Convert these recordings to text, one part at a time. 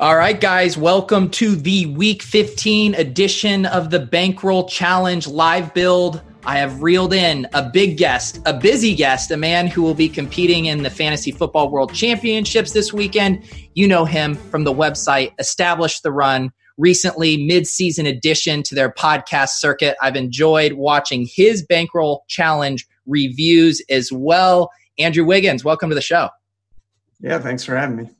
All right, guys, welcome to the week 15 edition of the Bankroll Challenge live build. I have reeled in a big guest, a busy guest, a man who will be competing in the Fantasy Football World Championships this weekend. You know him from the website Establish the Run, recently mid-season addition to their podcast circuit. I've enjoyed watching his Bankroll Challenge reviews as well. Andrew Wiggins, welcome to the show. Yeah, thanks for having me.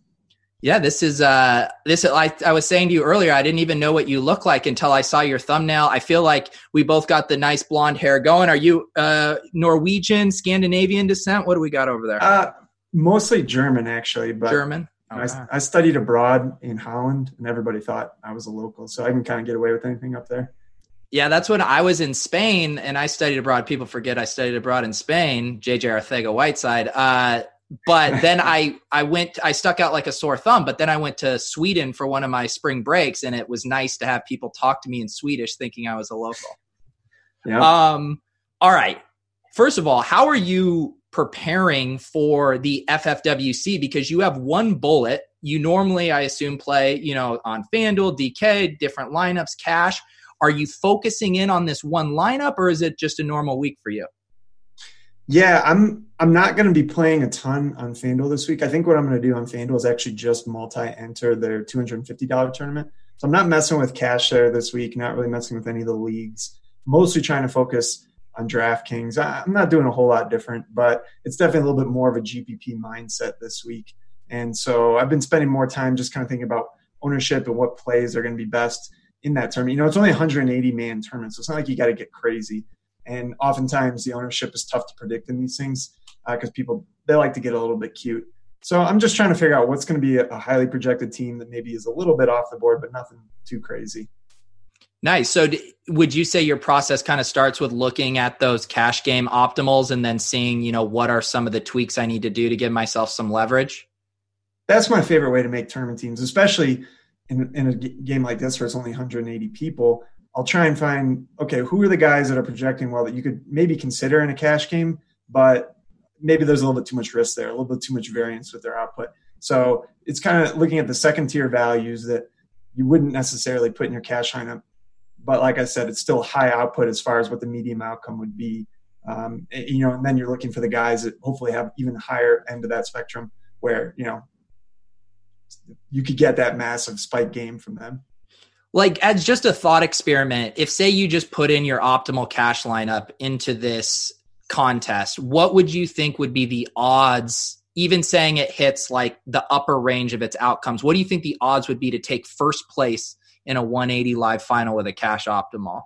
Yeah, this is uh this like I was saying to you earlier, I didn't even know what you look like until I saw your thumbnail. I feel like we both got the nice blonde hair going. Are you uh Norwegian, Scandinavian descent? What do we got over there? Uh mostly German actually, but German. Oh, I, I studied abroad in Holland and everybody thought I was a local, so I can kind of get away with anything up there. Yeah, that's when I was in Spain and I studied abroad. People forget I studied abroad in Spain, JJ Arthega Whiteside. Uh but then I I went I stuck out like a sore thumb. But then I went to Sweden for one of my spring breaks, and it was nice to have people talk to me in Swedish, thinking I was a local. Yeah. Um. All right. First of all, how are you preparing for the FFWC? Because you have one bullet. You normally, I assume, play you know on FanDuel, DK, different lineups, cash. Are you focusing in on this one lineup or is it just a normal week for you? Yeah, I'm I'm not going to be playing a ton on FanDuel this week. I think what I'm going to do on FanDuel is actually just multi-enter their $250 tournament. So I'm not messing with cash there this week, not really messing with any of the leagues. Mostly trying to focus on DraftKings. I'm not doing a whole lot different, but it's definitely a little bit more of a GPP mindset this week. And so I've been spending more time just kind of thinking about ownership and what plays are going to be best in that tournament. You know, it's only 180 man tournament, so it's not like you got to get crazy. And oftentimes the ownership is tough to predict in these things because uh, people they like to get a little bit cute. So I'm just trying to figure out what's going to be a, a highly projected team that maybe is a little bit off the board, but nothing too crazy. Nice. So, d- would you say your process kind of starts with looking at those cash game optimals and then seeing, you know, what are some of the tweaks I need to do to give myself some leverage? That's my favorite way to make tournament teams, especially in, in a g- game like this where it's only 180 people. I'll try and find okay, who are the guys that are projecting well that you could maybe consider in a cash game, but maybe there's a little bit too much risk there, a little bit too much variance with their output. So it's kind of looking at the second tier values that you wouldn't necessarily put in your cash lineup but like I said, it's still high output as far as what the medium outcome would be. Um, you know, and then you're looking for the guys that hopefully have even higher end of that spectrum where, you know, you could get that massive spike game from them. Like as just a thought experiment, if say you just put in your optimal cash lineup into this contest, what would you think would be the odds even saying it hits like the upper range of its outcomes, what do you think the odds would be to take first place in a 180 live final with a cash optimal?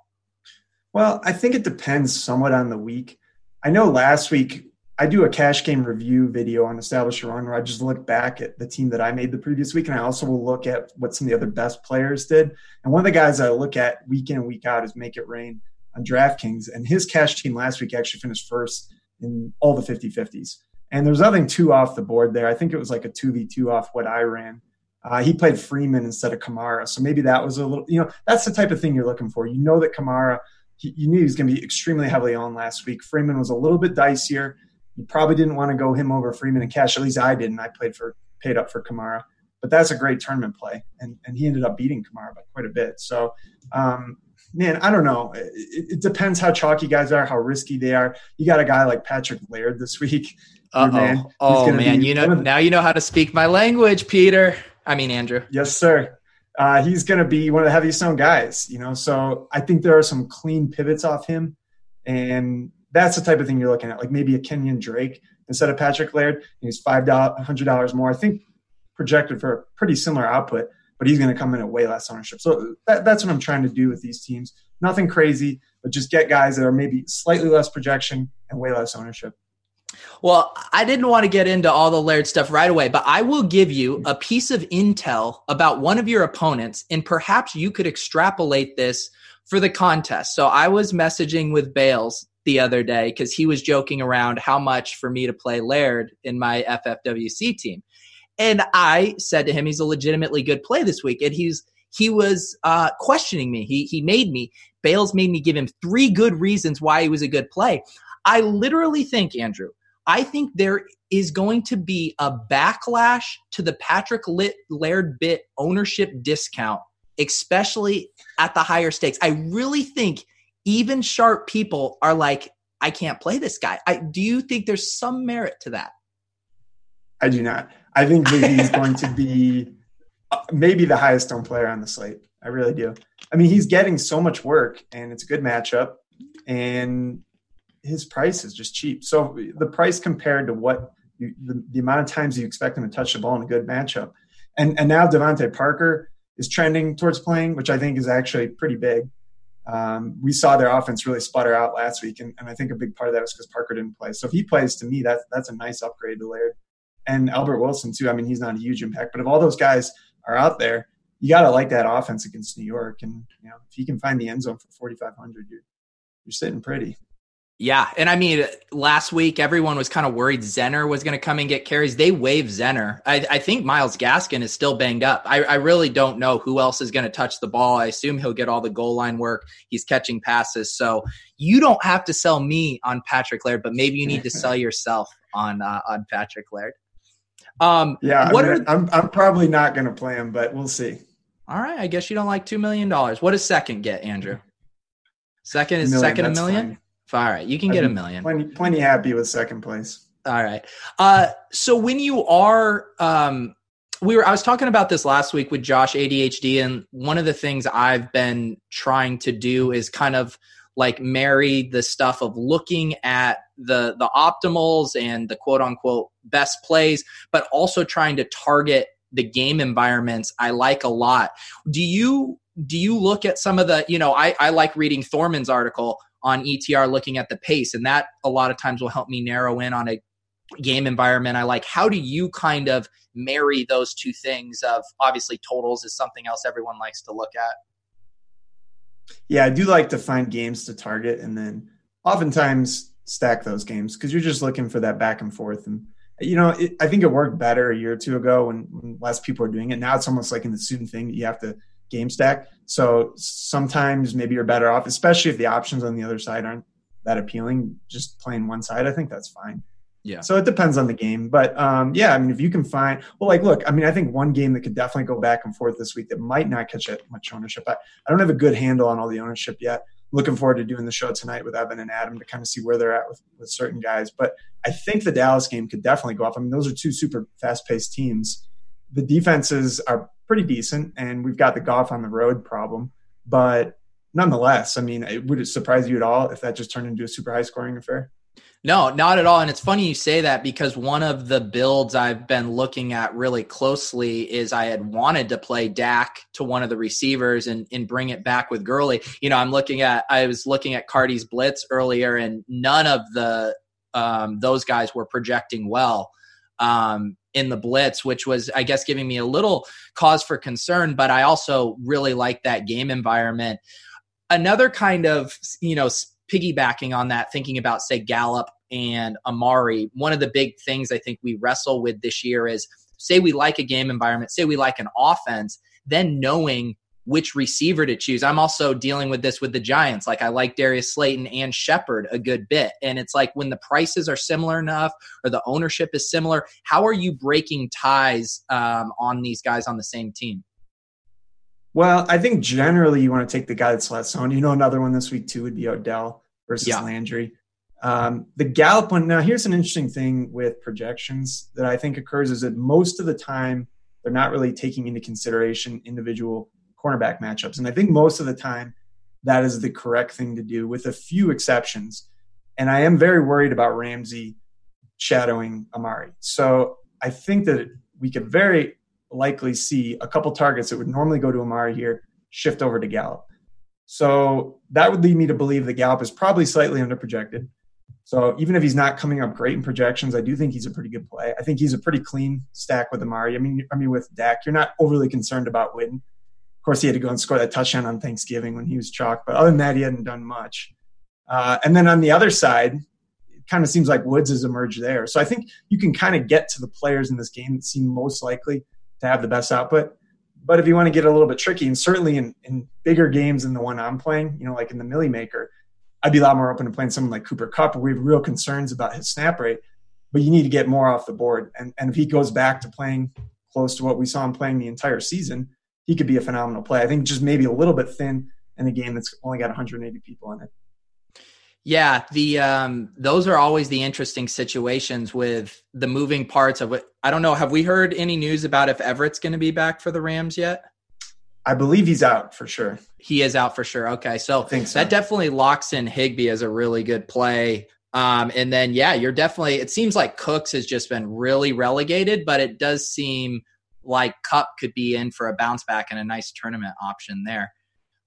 Well, I think it depends somewhat on the week. I know last week I do a cash game review video on Establish Your Run where I just look back at the team that I made the previous week, and I also will look at what some of the other best players did. And one of the guys I look at week in and week out is Make It Rain on DraftKings, and his cash team last week actually finished first in all the 50 50s. And there was nothing too off the board there. I think it was like a 2v2 off what I ran. Uh, he played Freeman instead of Kamara, so maybe that was a little. You know, that's the type of thing you're looking for. You know that Kamara, he, you knew he was going to be extremely heavily on last week. Freeman was a little bit dicier. You probably didn't want to go him over Freeman and cash. At least I didn't. I played for paid up for Kamara, but that's a great tournament play, and and he ended up beating Kamara by quite a bit. So, um, man, I don't know. It, it, depends how chalky guys are, how risky they are. You got a guy like Patrick Laird this week. Oh, man, oh man, you know now you know how to speak my language, Peter. I mean, Andrew. Yes, sir. Uh, he's going to be one of the heaviest owned guys, you know. So I think there are some clean pivots off him, and that's the type of thing you're looking at. Like maybe a Kenyan Drake instead of Patrick Laird. He's five hundred dollars more. I think projected for a pretty similar output, but he's going to come in at way less ownership. So that, that's what I'm trying to do with these teams. Nothing crazy, but just get guys that are maybe slightly less projection and way less ownership. Well, I didn't want to get into all the Laird stuff right away, but I will give you a piece of intel about one of your opponents, and perhaps you could extrapolate this for the contest. So I was messaging with Bales the other day because he was joking around how much for me to play Laird in my FFWC team. And I said to him, he's a legitimately good play this week. And he's he was uh, questioning me. He he made me Bales made me give him three good reasons why he was a good play. I literally think, Andrew, I think there is going to be a backlash to the Patrick Lit Laird bit ownership discount, especially at the higher stakes. I really think even sharp people are like, I can't play this guy. I, do you think there's some merit to that? I do not. I think he's going to be uh, maybe the highest owned player on the slate. I really do. I mean, he's getting so much work, and it's a good matchup. And his price is just cheap. So the price compared to what you, the, the, amount of times you expect him to touch the ball in a good matchup, and and now DeVante Parker is trending towards playing, which I think is actually pretty big. Um, we saw their offense really sputter out last week, and, and I think a big part of that was because Parker didn't play. So if he plays, to me, that's that's a nice upgrade to Laird and Albert Wilson too. I mean, he's not a huge impact, but if all those guys are out there, you got to like that offense against New York, and you know if he can find the end zone for 4,500, you're you're sitting pretty. Yeah, and I mean, last week everyone was kind of worried Zenner was going to come and get carries. They waived Zenner. I, I think Myles Gaskin is still banged up. I, I really don't know who else is going to touch the ball. I assume he'll get all the goal line work. He's catching passes, so you don't have to sell me on Patrick Laird, but maybe you need to sell yourself on uh, on Patrick Laird. Um, yeah, what I mean, are, I'm I'm probably not going to play him, but we'll see. All right, I guess you don't like two million dollars. What does second get, Andrew? Second is second a million. Fine. All right, you can I'd get a million. Plenty, plenty happy with second place. All right. Uh, so when you are, um, we were, I was talking about this last week with Josh ADHD, and one of the things I've been trying to do is kind of like marry the stuff of looking at the the optimals and the quote unquote best plays, but also trying to target the game environments I like a lot. Do you do you look at some of the, you know, I, I like reading Thorman's article on ETR looking at the pace, and that a lot of times will help me narrow in on a game environment I like. How do you kind of marry those two things of obviously totals is something else everyone likes to look at? Yeah, I do like to find games to target and then oftentimes stack those games because you're just looking for that back and forth. And, you know, it, I think it worked better a year or two ago when, when less people are doing it. Now it's almost like in the student thing that you have to game stack. So sometimes maybe you're better off, especially if the options on the other side aren't that appealing, just playing one side. I think that's fine. Yeah. So it depends on the game, but um, yeah, I mean, if you can find, well, like, look, I mean, I think one game that could definitely go back and forth this week that might not catch it much ownership. I, I don't have a good handle on all the ownership yet. Looking forward to doing the show tonight with Evan and Adam to kind of see where they're at with, with certain guys. But I think the Dallas game could definitely go off. I mean, those are two super fast paced teams. The defenses are pretty decent, and we've got the Goff on the road problem. But nonetheless, I mean, it, would it surprise you at all if that just turned into a super high scoring affair? No, not at all. And it's funny you say that because one of the builds I've been looking at really closely is I had wanted to play Dak to one of the receivers and, and bring it back with Gurley. You know, I'm looking at I was looking at Cardi's blitz earlier and none of the um, those guys were projecting well um, in the blitz, which was, I guess, giving me a little cause for concern. But I also really like that game environment. Another kind of, you know, piggybacking on that, thinking about, say, Gallup and Amari, one of the big things I think we wrestle with this year is say we like a game environment, say we like an offense, then knowing which receiver to choose. I'm also dealing with this with the Giants. Like I like Darius Slayton and Shepard a good bit. And it's like when the prices are similar enough or the ownership is similar, how are you breaking ties um, on these guys on the same team? Well, I think generally you want to take the guy that's less owned. You know, another one this week too would be Odell versus yeah. Landry. Um, the Gallup one. Now, here's an interesting thing with projections that I think occurs is that most of the time they're not really taking into consideration individual cornerback matchups, and I think most of the time that is the correct thing to do, with a few exceptions. And I am very worried about Ramsey shadowing Amari. So I think that we could very likely see a couple targets that would normally go to Amari here shift over to Gallup. So that would lead me to believe that Gallup is probably slightly underprojected. So even if he's not coming up great in projections, I do think he's a pretty good play. I think he's a pretty clean stack with Amari. I mean, I mean with Dak, you're not overly concerned about Witten. Of course, he had to go and score that touchdown on Thanksgiving when he was chalk, but other than that, he hadn't done much. Uh, and then on the other side, it kind of seems like Woods has emerged there. So I think you can kind of get to the players in this game that seem most likely to have the best output. But if you want to get a little bit tricky, and certainly in, in bigger games than the one I'm playing, you know, like in the Millie Maker, I'd be a lot more open to playing someone like Cooper Kupp, where we have real concerns about his snap rate. But you need to get more off the board. And, and if he goes back to playing close to what we saw him playing the entire season, he could be a phenomenal play. I think just maybe a little bit thin in a game that's only got 180 people in it. Yeah, the um, those are always the interesting situations with the moving parts of it. I don't know. Have we heard any news about if Everett's going to be back for the Rams yet? I believe he's out for sure. He is out for sure. Okay, so, so. that definitely locks in Higbee as a really good play. Um, and then yeah, you're definitely. It seems like Cooks has just been really relegated, but it does seem like Kupp could be in for a bounce back and a nice tournament option there.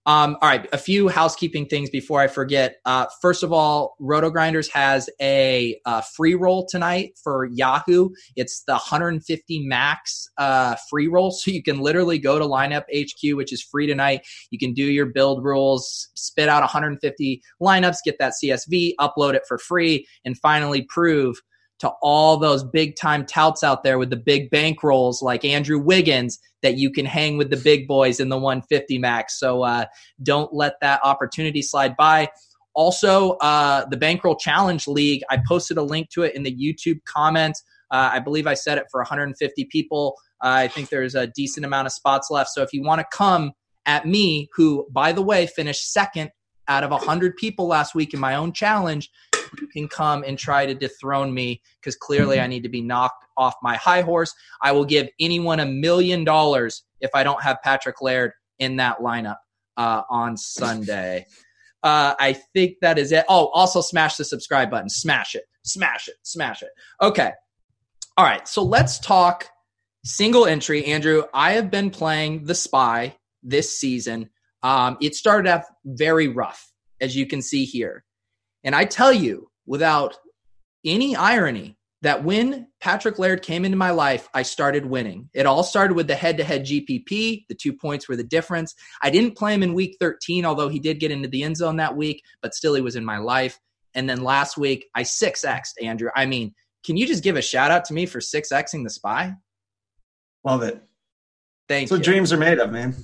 Um, all right, a few housekeeping things before I forget. Uh, first of all, RotoGrinders has a uh, free roll tonight for Yahoo. It's the 150 max uh, free roll, so you can literally go to Lineup HQ, which is free tonight. You can do your build rules, spit out 150 lineups, get that CSV, upload it for free, and finally prove to all those big time touts out there with the big bankrolls like Andrew Wiggins that you can hang with the big boys in the 150 max. So uh, don't let that opportunity slide by. Also, uh, the Bankroll Challenge League, I posted a link to it in the YouTube comments. Uh, I believe I said it for 150 people. I think there's a decent amount of spots left. So if you want to come at me, who, by the way, finished second out of 100 people last week in my own challenge, can come and try to dethrone me because clearly I need to be knocked off my high horse. I will give anyone a million dollars if I don't have Patrick Laird in that lineup uh, on Sunday. Uh, I think that is it. Oh, also smash the subscribe button. Smash it. Smash it. Smash it. Okay. All right. So let's talk single entry. Andrew, I have been playing The Spy this season. Um, it started off very rough, as you can see here. And I tell you, without any irony, that when Patrick Laird came into my life, I started winning. It all started with the head to head GPP. The two points were the difference. I didn't play him in week 13, although he did get into the end zone that week, but still he was in my life. And then last week, I 6X'd Andrew. I mean, can you just give a shout out to me for 6Xing the spy? Love it. Thank That's you. what dreams are made of, man.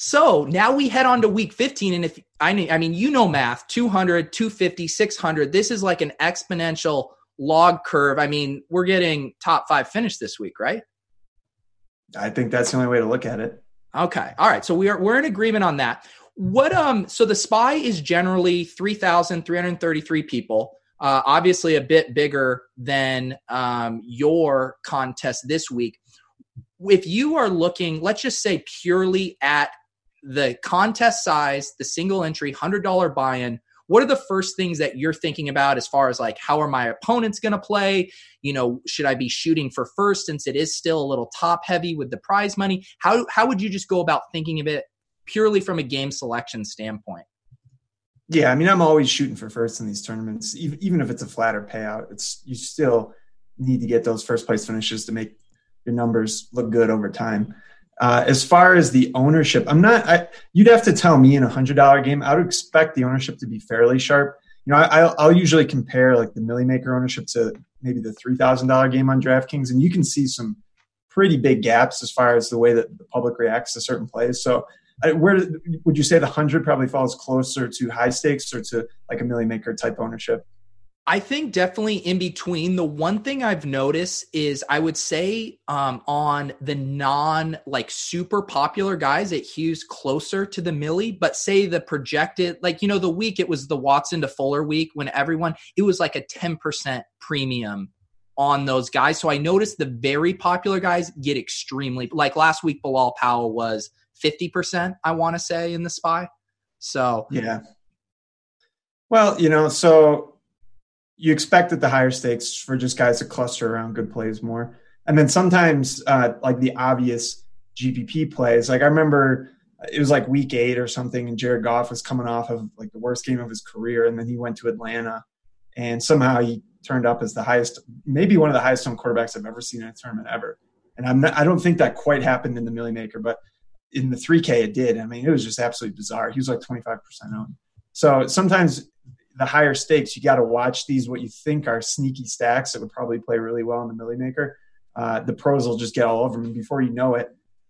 So now we head on to week 15. And if I mean, I mean, you know math 200, 250, 600. This is like an exponential log curve. I mean, we're getting top five finish this week, right? I think that's the only way to look at it. Okay. All right. So we are we're in agreement on that. What um so the spy is generally 3,333 people. Uh, obviously a bit bigger than um, your contest this week. If you are looking, let's just say purely at the contest size, the single entry $100 buy-in, what are the first things that you're thinking about as far as like how are my opponents going to play you know should i be shooting for first since it is still a little top heavy with the prize money how how would you just go about thinking of it purely from a game selection standpoint Yeah, I mean, I'm always shooting for first in these tournaments, even, even if it's a flatter payout. It's you still need to get those first place finishes to make your numbers look good over time. Uh, as far as the ownership, I'm not. I, you'd have to tell me in a hundred dollar game. I would expect the ownership to be fairly sharp. You know, I, I'll usually compare like the Millie Maker ownership to maybe the three thousand dollar game on DraftKings, and you can see some pretty big gaps as far as the way that the public reacts to certain plays. So, uh, where would you say the hundred probably falls closer to high stakes or to like a Millie Maker type ownership? I think definitely in between. The one thing I've noticed is I would say um, on the non like super popular guys, it hews closer to the millie, but say the projected, like, you know, the week it was the Watson to Fuller week when everyone, it was like a 10% premium on those guys. So I noticed the very popular guys get extremely, like last week, Bilal Powell was 50%, I want to say, in the spy. So, Yeah. Well, you know, so you expect at the higher stakes for just guys to cluster around good plays more. And then sometimes, uh, like the obvious GPP plays, like I remember it was like week eight or something, and Jared Goff was coming off of like the worst game of his career. And then he went to Atlanta, and somehow he turned up as the highest, maybe one of the highest owned quarterbacks I've ever seen in a tournament ever. And I'm not, I don't think that quite happened in the Millie Maker, but in the 3K it did. I mean, it was just absolutely bizarre. He was like 25% owned. So sometimes the higher stakes, you got to watch these what you think are sneaky stacks that would probably play really well in the Millie Maker. Uh, the pros will just get all over them. And before you know it,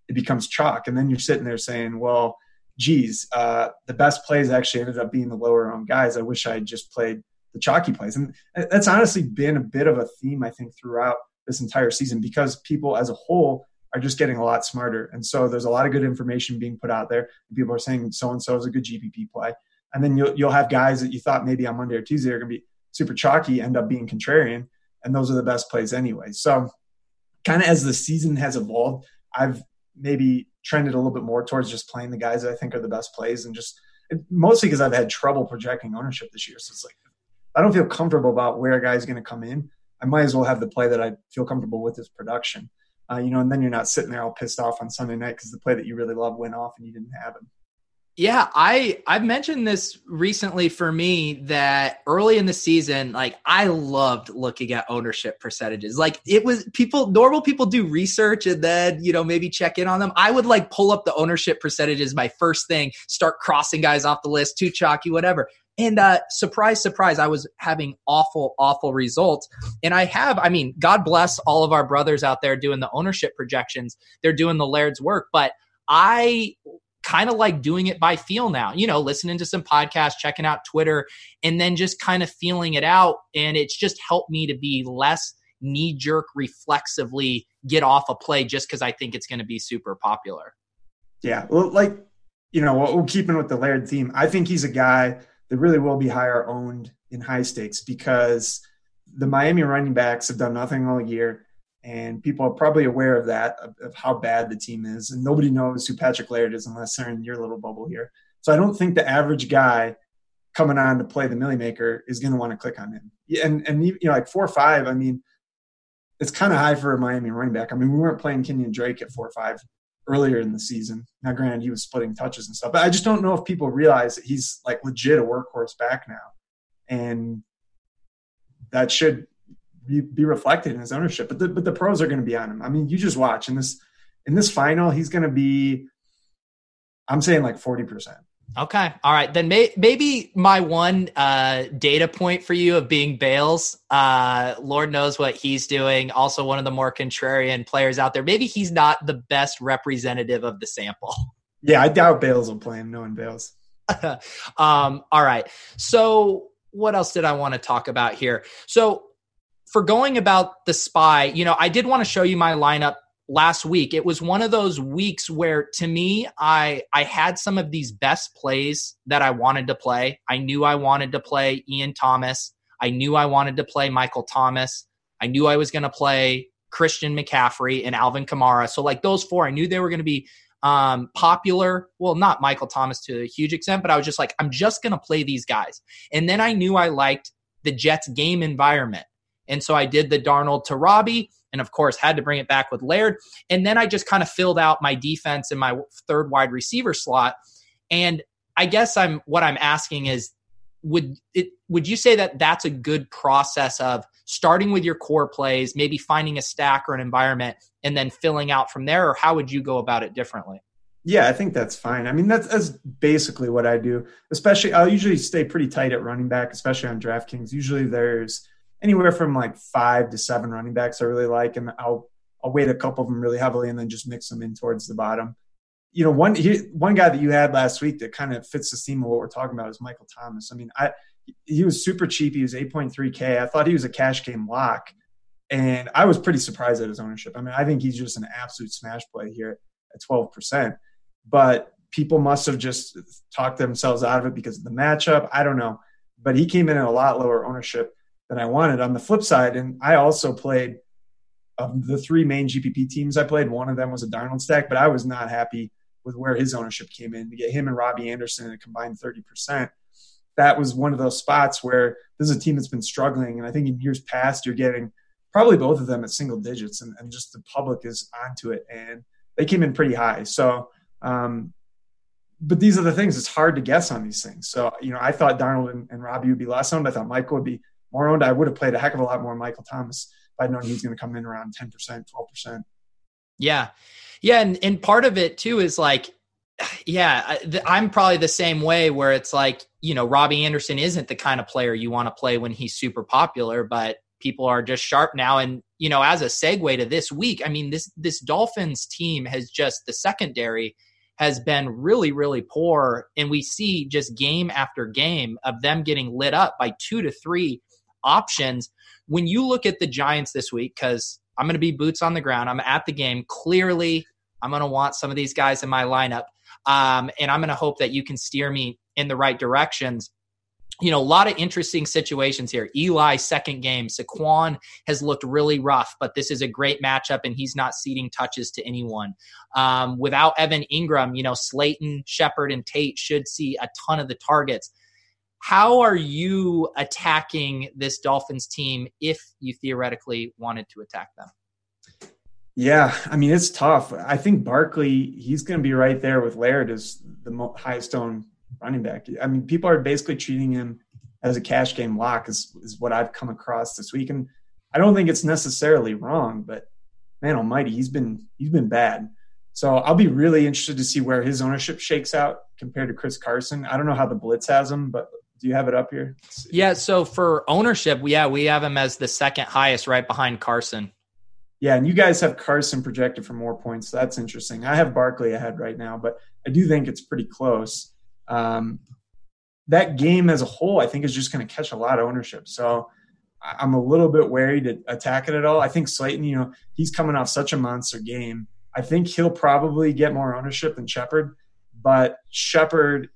it becomes chalk. And then you're sitting there saying, well, geez, uh, the best plays actually ended up being the lower owned guys. I wish I had just played the chalky plays. And that's honestly been a bit of a theme, I think, throughout this entire season because people as a whole are just getting a lot smarter. And so there's a lot of good information being put out there. People are saying so and so is a good GPP play. And then you'll, you'll have guys that you thought maybe on Monday or Tuesday are going to be super chalky end up being contrarian. And those are the best plays anyway. So, kind of as the season has evolved, I've maybe trended a little bit more towards just playing the guys that I think are the best plays and just mostly because I've had trouble projecting ownership this year. So it's like, I don't feel comfortable about where a guy's going to come in. I might as well have the play that I feel comfortable with his production. Uh, you know, and then you're not sitting there all pissed off on Sunday night because the play that you really love went off and you didn't have him. Yeah, I I've mentioned this recently for me that early in the season, like I loved looking at ownership percentages. Like it was people normal people do research and then, you know, maybe check in on them. I would like pull up the ownership percentages my first thing, start crossing guys off the list, too chalky, whatever. And uh surprise, surprise, I was having awful, awful results. And I have, I mean, God bless all of our brothers out there doing the ownership projections. They're doing the Laird's work, but I kind of like doing it by feel now, you know, listening to some podcasts, checking out Twitter, and then just kind of feeling it out. And it's just helped me to be less knee jerk reflexively get off a play just because I think it's going to be super popular. Yeah. Well, like, you know, we're keeping with the Laird theme. I think he's a guy that really will be higher owned in high stakes because the Miami running backs have done nothing all year. And people are probably aware of that, of, of how bad the team is. And nobody knows who Patrick Laird is unless they're in your little bubble here. So I don't think the average guy coming on to play the Millie Maker is going to want to click on him. And and you know like four or five. I mean, it's kind of high for a Miami running back. I mean, we weren't playing Kenyan Drake at four or five earlier in the season. Now, granted, he was splitting touches and stuff, but I just don't know if people realize that he's like legit a workhorse back now, and that should be, be reflected in his ownership. But the but the pros are going to be on him. I mean, you just watch in this in this final, he's going to be. I'm saying like forty percent. Okay. All right. Then may- maybe my one uh, data point for you of being Bales, uh, Lord knows what he's doing. Also, one of the more contrarian players out there. Maybe he's not the best representative of the sample. Yeah, I doubt Bales will play him, knowing Bales. um, all right. So, what else did I want to talk about here? So, for going about the spy, you know, I did want to show you my lineup last week. It was one of those weeks where to me I I had some of these best plays that I wanted to play. I knew I wanted to play Ian Thomas. I knew I wanted to play Michael Thomas. I knew I was going to play Christian McCaffrey and Alvin Kamara. So like those four, I knew they were going to be um, popular. Well, not Michael Thomas to a huge extent, but I was just like, I'm just going to play these guys. And then I knew I liked the Jets game environment. And so I did the Darnold to Robbie and of course had to bring it back with Laird. And then I just kind of filled out my defense in my third wide receiver slot. And I guess I'm what I'm asking is would it would you say that that's a good process of starting with your core plays, maybe finding a stack or an environment and then filling out from there or how would you go about it differently? Yeah, I think that's fine. I mean, that's, that's basically what I do. Especially, I'll usually stay pretty tight at running back, especially on DraftKings. Usually, there's anywhere from like five to seven running backs I really like, and I'll I'll weight a couple of them really heavily and then just mix them in towards the bottom. You know, one he, one guy that you had last week that kind of fits the theme of what we're talking about is Michael Thomas. I mean, I he was super cheap. He was 8.3K. I thought he was a cash game lock, and I was pretty surprised at his ownership. I mean, I think he's just an absolute smash play here at 12%. But people must have just talked themselves out of it because of the matchup. I don't know. But he came in at a lot lower ownership than I wanted. On the flip side, and I also played of the three main GPP teams I played, one of them was a Darnold stack, but I was not happy with where his ownership came in to get him and Robbie Anderson a combined 30%. That was one of those spots where this is a team that's been struggling. And I think in years past, you're getting probably both of them at single digits, and, and just the public is onto it. And they came in pretty high. So, um, but these are the things. It's hard to guess on these things. So, you know, I thought Darnold and, and Robbie would be less owned. I thought Michael would be more owned, I would have played a heck of a lot more Michael Thomas if I'd known he was going to come in around 10%, 12%. Yeah. Yeah. And, and part of it too is like, yeah, I'm probably the same way where it's like, you know, Robbie Anderson isn't the kind of player you want to play when he's super popular, but people are just sharp now. And, you know, as a segue to this week, I mean, this, this Dolphins team has just the secondary has been really, really poor. And we see just game after game of them getting lit up by two to three options. When you look at the Giants this week, because I'm going to be boots on the ground, I'm at the game. Clearly, I'm going to want some of these guys in my lineup. Um, and I'm going to hope that you can steer me in the right directions you know, a lot of interesting situations here. Eli, second game. Saquon has looked really rough, but this is a great matchup, and he's not ceding touches to anyone. Um, without Evan Engram, you know, Slayton, Shepard, and Tate should see a ton of the targets. How are you attacking this Dolphins team if you theoretically wanted to attack them? Yeah, I mean it's tough. I think Barkley, he's going to be right there with Laird as the highest owned running back. I mean, people are basically treating him as a cash game lock is is what I've come across this week, and I don't think it's necessarily wrong, but man Almighty, he's been he's been bad. So I'll be really interested to see where his ownership shakes out compared to Chris Carson. I don't know how the blitz has him, but do you have it up here? Yeah. So for ownership, yeah, we have him as the second highest, right behind Carson. Yeah, and you guys have Carson projected for more points. So that's interesting. I have Barkley ahead right now, but I do think it's pretty close. Um, that game as a whole, I think, is just going to catch a lot of ownership. So I'm a little bit wary to attack it at all. I think Slayton, you know, he's coming off such a monster game. I think he'll probably get more ownership than Shepard, but Shepard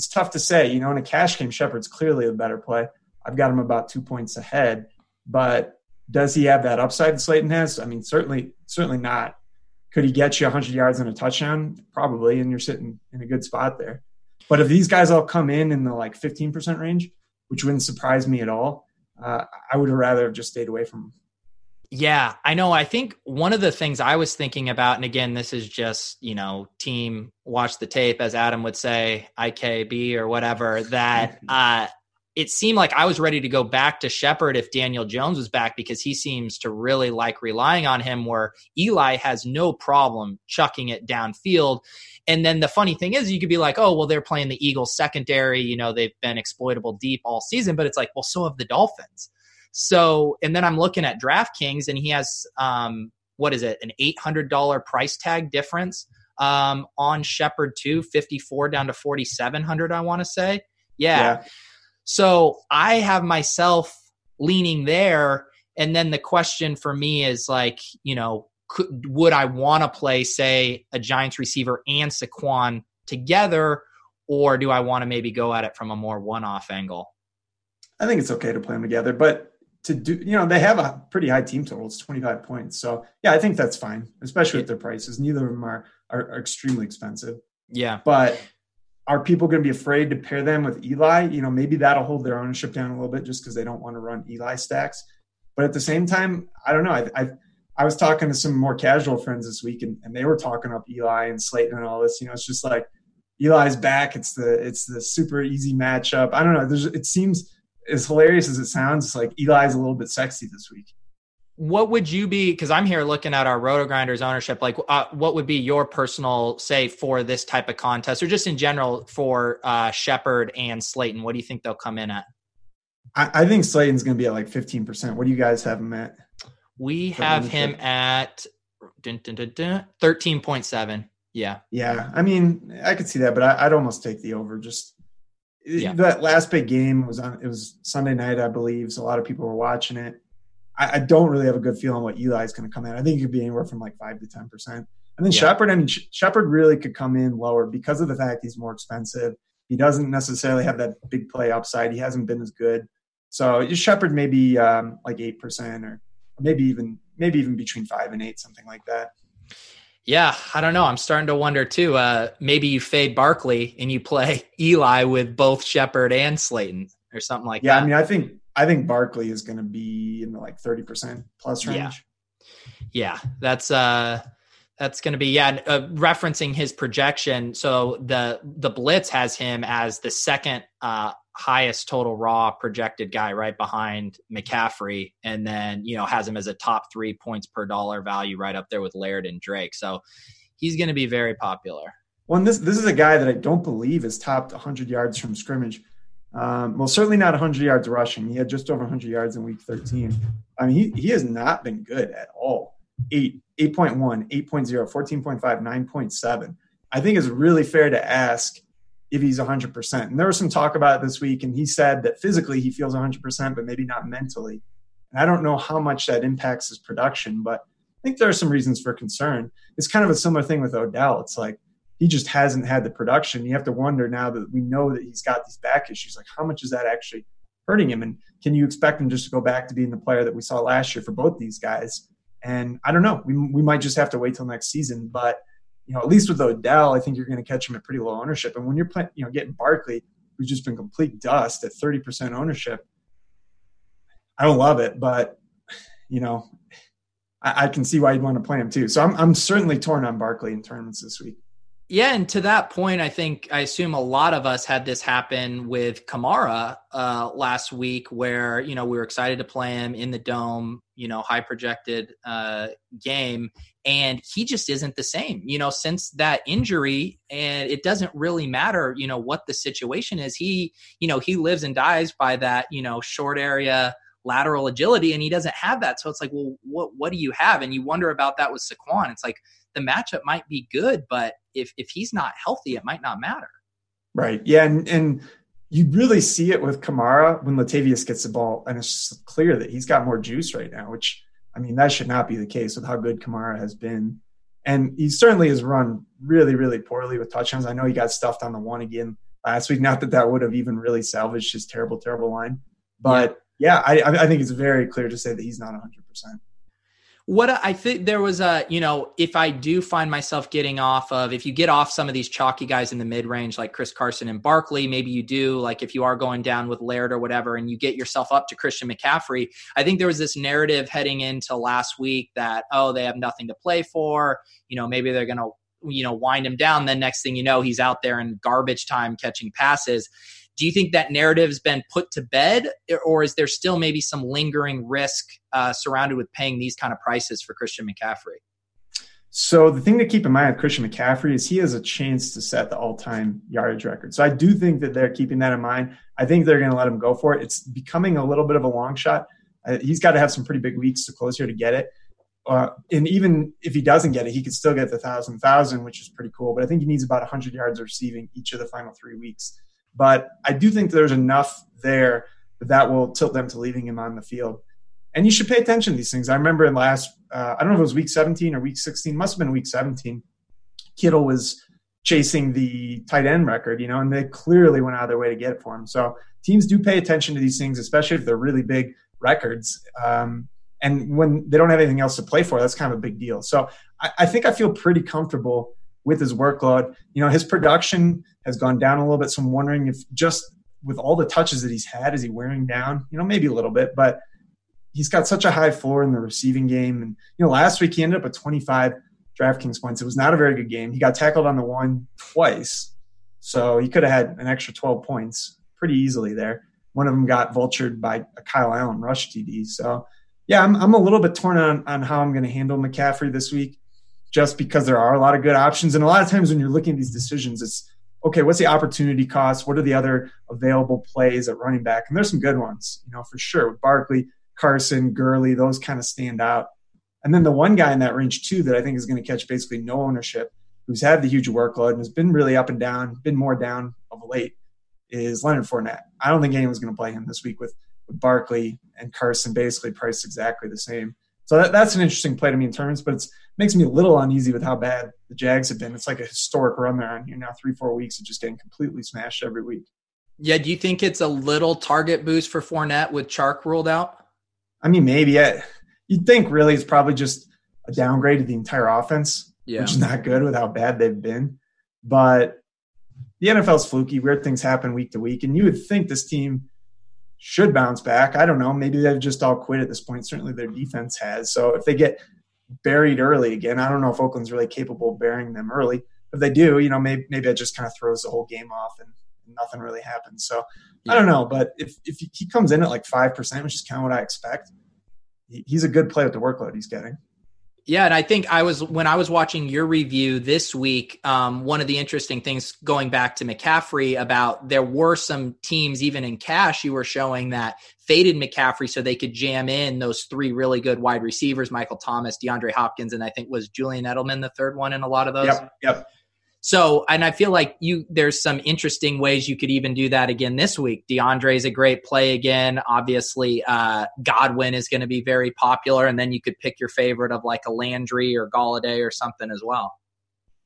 it's tough to say. You know, in a cash game, Shepard's clearly a better play. I've got him about two points ahead, but does he have that upside that Slayton has? I mean, certainly, certainly not. Could he get you 100 yards and a touchdown? Probably, and you're sitting in a good spot there. But if these guys all come in in the like 15% range, which wouldn't surprise me at all, uh, I would have rather have just stayed away from them. Yeah, I know. I think one of the things I was thinking about, and again, this is just, you know, team watch the tape, as Adam would say, IKB or whatever, that uh, it seemed like I was ready to go back to Shepard if Daniel Jones was back because he seems to really like relying on him, where Eli has no problem chucking it downfield. And then the funny thing is, you could be like, oh, well, they're playing the Eagles secondary. You know, they've been exploitable deep all season, but it's like, well, so have the Dolphins. So, and then I'm looking at DraftKings and he has, um, what is it, an $800 price tag difference um, on Shepard too, 54 down to 4,700, I want to say. Yeah. yeah. So I have myself leaning there. And then the question for me is like, you know, could, would I want to play, say, a Giants receiver and Saquon together, or do I want to maybe go at it from a more one off angle? I think it's okay to play them together, but to do, you know, they have a pretty high team total. It's 25 points. So yeah, I think that's fine, especially with their prices. Neither of them are, are, are extremely expensive. Yeah. But are people going to be afraid to pair them with Eli? You know, maybe that'll hold their ownership down a little bit just because they don't want to run Eli stacks. But at the same time, I don't know. I, I, I was talking to some more casual friends this week and, and they were talking up Eli and Slayton and all this. You know, it's just like Eli's back. It's the, it's the super easy matchup. I don't know. There's, it seems, as hilarious as it sounds, it's like Eli's a little bit sexy this week. What would you be? Because I'm here looking at our RotoGrinders ownership. Like, uh, what would be your personal say for this type of contest, or just in general for uh, Shepard and Slayton? What do you think they'll come in at? I, I think Slayton's going to be at like 15. percent What do you guys have him at? We have him at dun, dun, dun, 13.7. Yeah. Yeah. I mean, I could see that, but I, would almost take the over just yeah. that last big game was on it was sunday night i believe so a lot of people were watching it. I, I don't really have a good feeling what eli's going to come in. I think it could be anywhere from like 5 to 10 percent. And then yeah. shepard i mean shepard really could come in lower because of the fact he's more expensive. He doesn't necessarily have that big play upside. He hasn't been as good. So shepard maybe um, like 8% or maybe even maybe even between 5 and 8 something like that yeah, I don't know. I'm starting to wonder too. Uh, maybe you fade Barkley and you play Eli with both Shepard and Slayton or something like yeah, that. Yeah, I mean, I think I think Barkley is going to be in the like 30 percent plus range. Yeah, yeah, that's uh, that's going to be yeah. Uh, referencing his projection, so the the blitz has him as the second uh, highest total raw projected guy right behind McCaffrey, and then you know has him as a top three points per dollar value right up there with Laird and Drake. So he's going to be very popular. Well, this this is a guy that I don't believe is topped 100 yards from scrimmage. Um, well, certainly not 100 yards rushing. He had just over 100 yards in week 13. I mean, he, he has not been good at all. 8, 8.1, 8.0, 14.5, 9.7. I think it's really fair to ask – if he's 100%. And there was some talk about it this week, and he said that physically he feels 100%, but maybe not mentally. And I don't know how much that impacts his production, but I think there are some reasons for concern. It's kind of a similar thing with Odell. It's like he just hasn't had the production. You have to wonder now that we know that he's got these back issues, like how much is that actually hurting him? And can you expect him just to go back to being the player that we saw last year for both these guys? And I don't know. We, we might just have to wait till next season, but you know, at least with Odell, I think you're going to catch him at pretty low ownership. And when you're playing, you know, getting Barkley, who's just been complete dust at 30% ownership, I don't love it, but you know, I, I can see why you'd want to play him too. So I'm, I'm certainly torn on Barkley in tournaments this week. Yeah, and to that point, I think I assume a lot of us had this happen with Kamara uh, last week, where you know we were excited to play him in the dome, you know, high projected uh, game, and he just isn't the same. You know, since that injury, and it doesn't really matter, you know, what the situation is. He, you know, he lives and dies by that, you know, short area lateral agility, and he doesn't have that. So it's like, well, what what do you have? And you wonder about that with Saquon. It's like the matchup might be good, but if if he's not healthy, it might not matter. Right. Yeah, and and you really see it with Kamara when Latavius gets the ball, and it's clear that he's got more juice right now. Which I mean, that should not be the case with how good Kamara has been, and he certainly has run really, really poorly with touchdowns. I know he got stuffed on the one again last week. Not that that would have even really salvaged his terrible, terrible line, but yeah, yeah I, I think it's very clear to say that he's not 100. percent what I think there was a, you know, if I do find myself getting off of, if you get off some of these chalky guys in the mid range like Chris Carson and Barkley, maybe you do, like if you are going down with Laird or whatever, and you get yourself up to Christian McCaffrey. I think there was this narrative heading into last week that, oh, they have nothing to play for. You know, maybe they're going to, you know, wind him down. Then next thing you know, he's out there in garbage time catching passes. Do you think that narrative's been put to bed, or is there still maybe some lingering risk uh, surrounded with paying these kind of prices for Christian McCaffrey? So the thing to keep in mind with Christian McCaffrey is he has a chance to set the all-time yardage record. So I do think that they're keeping that in mind. I think they're going to let him go for it. It's becoming a little bit of a long shot. Uh, he's got to have some pretty big weeks to close here to get it. Uh, and even if he doesn't get it, he could still get the thousand thousand, which is pretty cool. But I think he needs about 100 yards receiving each of the final three weeks. But I do think there's enough there that that will tilt them to leaving him on the field. And you should pay attention to these things. I remember in last, uh, I don't know if it was week 17 or week 16, must have been week 17. Kittle was chasing the tight end record, you know, and they clearly went out of their way to get it for him. So teams do pay attention to these things, especially if they're really big records. Um, and when they don't have anything else to play for, that's kind of a big deal. So I, I think I feel pretty comfortable with his workload. You know, his production has gone down a little bit. So I'm wondering if just with all the touches that he's had, is he wearing down? You know, maybe a little bit, but he's got such a high floor in the receiving game. And, you know, last week he ended up at 25 DraftKings points. It was not a very good game. He got tackled on the one twice. So he could have had an extra 12 points pretty easily there. One of them got vultured by a Kyle Allen rush TD. So, yeah, I'm, I'm a little bit torn on, on how I'm going to handle McCaffrey this week just because there are a lot of good options. And a lot of times when you're looking at these decisions, it's okay, what's the opportunity cost? What are the other available plays at running back? And there's some good ones, you know, for sure. With Barkley, Carson, Gurley, those kind of stand out. And then the one guy in that range too that I think is going to catch basically no ownership, who's had the huge workload and has been really up and down, been more down of late, is Leonard Fournette. I don't think anyone's going to play him this week with, with Barkley and Carson basically priced exactly the same. So that, that's an interesting play to me in terms, but it makes me a little uneasy with how bad the Jags have been. It's like a historic run there on here now, three, four weeks of just getting completely smashed every week. Yeah, do you think it's a little target boost for Fournette with Chark ruled out? I mean, maybe. I, you'd think really it's probably just a downgrade to the entire offense, yeah. which is not good with how bad they've been. But the NFL's fluky. Weird things happen week to week, and you would think this team should bounce back. I don't know. Maybe they've just all quit at this point. Certainly their defense has. So if they get buried early again, I don't know if Oakland's really capable of burying them early. If they do, you know, maybe maybe it just kind of throws the whole game off and nothing really happens. So yeah. I don't know. But if if he comes in at like five percent, which is kind of what I expect, he's a good play with the workload he's getting. Yeah, and I think I was when I was watching your review this week. Um, one of the interesting things going back to McCaffrey about there were some teams even in cash you were showing that faded McCaffrey so they could jam in those three really good wide receivers: Michael Thomas, DeAndre Hopkins, and I think was Julian Edelman the third one in a lot of those. Yep. Yep. So, and I feel like you there's some interesting ways you could even do that again this week. DeAndre is a great play again. Obviously, uh, Godwin is going to be very popular, and then you could pick your favorite of like a Landry or Golladay or something as well.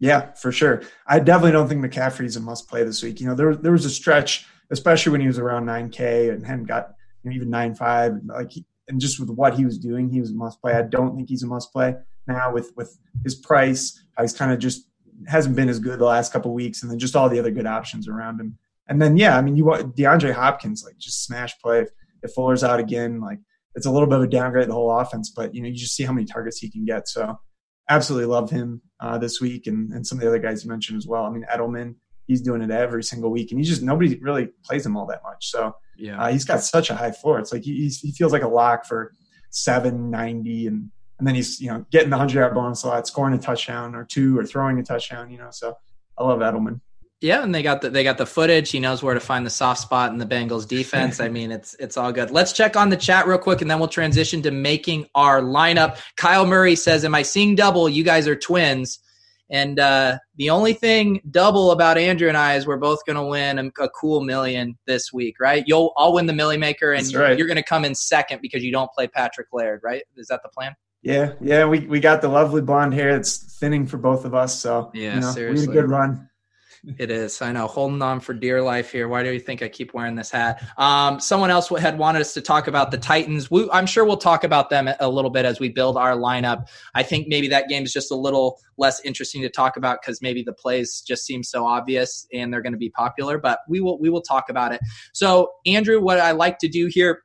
Yeah, for sure. I definitely don't think McCaffrey's a must play this week. You know, there there was a stretch, especially when he was around 9K and hadn't got you know, even 9.5, like and just with what he was doing, he was a must play. I don't think he's a must play now with with his price. How he's kind of just hasn't been as good the last couple weeks, and then just all the other good options around him. And then yeah, I mean you want DeAndre Hopkins like just smash play. If Fuller's out again, like it's a little bit of a downgrade the whole offense, but you know you just see how many targets he can get. So absolutely love him uh, this week, and and some of the other guys you mentioned as well. I mean Edelman, he's doing it every single week, and he just nobody really plays him all that much. So yeah, uh, he's got such a high floor. It's like he he feels like a lock for seven ninety and and then he's you know getting the hundred yard bonus a lot, scoring a touchdown or two, or throwing a touchdown. You know, so I love Edelman. Yeah, and they got the they got the footage. He knows where to find the soft spot in the Bengals defense. I mean, it's it's all good. Let's check on the chat real quick, and then we'll transition to making our lineup. Kyle Murray says, "Am I seeing double? You guys are twins." And uh, the only thing double about Andrew and I is we're both going to win a, a, cool million this week, right? You'll I'll win the Milly Maker, and you're, you're going to come in second because you don't play Patrick Laird, right? Is that the plan? Yeah, yeah, we, we got the lovely blonde hair. that's thinning for both of us. So yeah, you know, seriously. we had a good run. It is. I know. Holding on for dear life here. Why do you think I keep wearing this hat? Um, someone else had wanted us to talk about the Titans. We, I'm sure we'll talk about them a little bit as we build our lineup. I think maybe that game is just a little less interesting to talk about because maybe the plays just seem so obvious and they're going to be popular. But we will we will talk about it. So Andrew, what I like to do here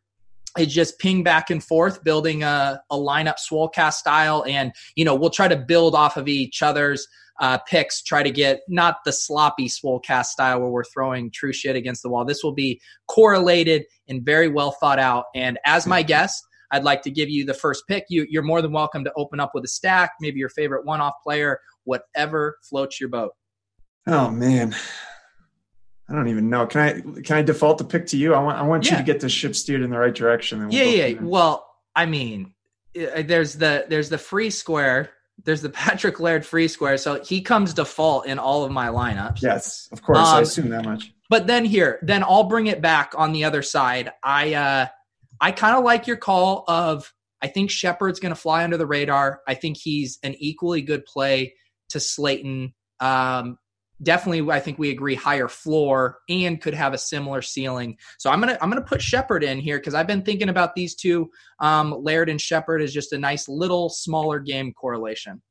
is just ping back and forth, building a, a lineup swolecast style, and you know we'll try to build off of each other's uh, picks, try to get not the sloppy swolecast style where we're throwing true shit against the wall. This will be correlated and very well thought out. And as my guest, I'd like to give you the first pick. You, you're more than welcome to open up with a stack, maybe your favorite one-off player, whatever floats your boat. Oh man, I don't even know. Can I can I default the pick to you? I want I want yeah. you to get the ship steered in the right direction. We'll yeah, yeah. Well, I mean, there's the there's the free square. There's the Patrick Laird free square, so he comes default in all of my lineups. Yes, of course. Um, I assume that much. But then here, then I'll bring it back on the other side. I uh I kind of like your call of I think Shepard's going to fly under the radar. I think he's an equally good play to Slayton. Um, definitely I think we agree higher floor and could have a similar ceiling. So I'm gonna I'm gonna put Shepard in here because I've been thinking about these two. Um, Laird and Shepard is just a nice little smaller game correlation.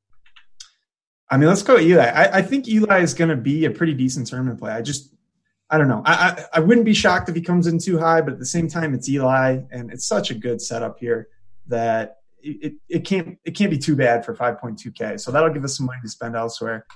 I mean, let's go Eli. I, I think Eli is going to be a pretty decent tournament play. I just, I don't know. I, I, I wouldn't be shocked if he comes in too high, but at the same time, it's Eli, and it's such a good setup here that it, it, can't it can't be too bad for 5.2k. So that'll give us some money to spend elsewhere.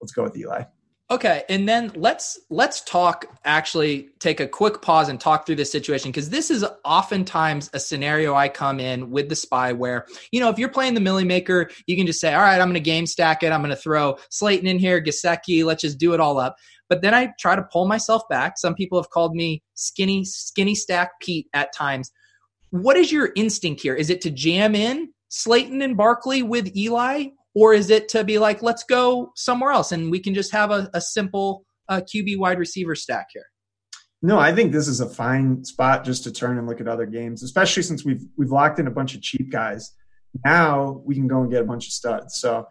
Let's go with Eli. Okay, and then let's let's talk actually take a quick pause and talk through this situation because this is oftentimes a scenario I come in with the spy where, you know, if you're playing the Milly Maker, you can just say, "All right, I'm going to game stack it. I'm going to throw Slayton in here, Gesicki, let's just do it all up." But then I try to pull myself back. Some people have called me skinny skinny stack Pete at times. What is your instinct here? Is it to jam in Slayton and Barkley with Eli or is it to be like, let's go somewhere else and we can just have a, a simple uh, QB wide receiver stack here? No, I think this is a fine spot just to turn and look at other games, especially since we've we've locked in a bunch of cheap guys. Now we can go and get a bunch of studs. So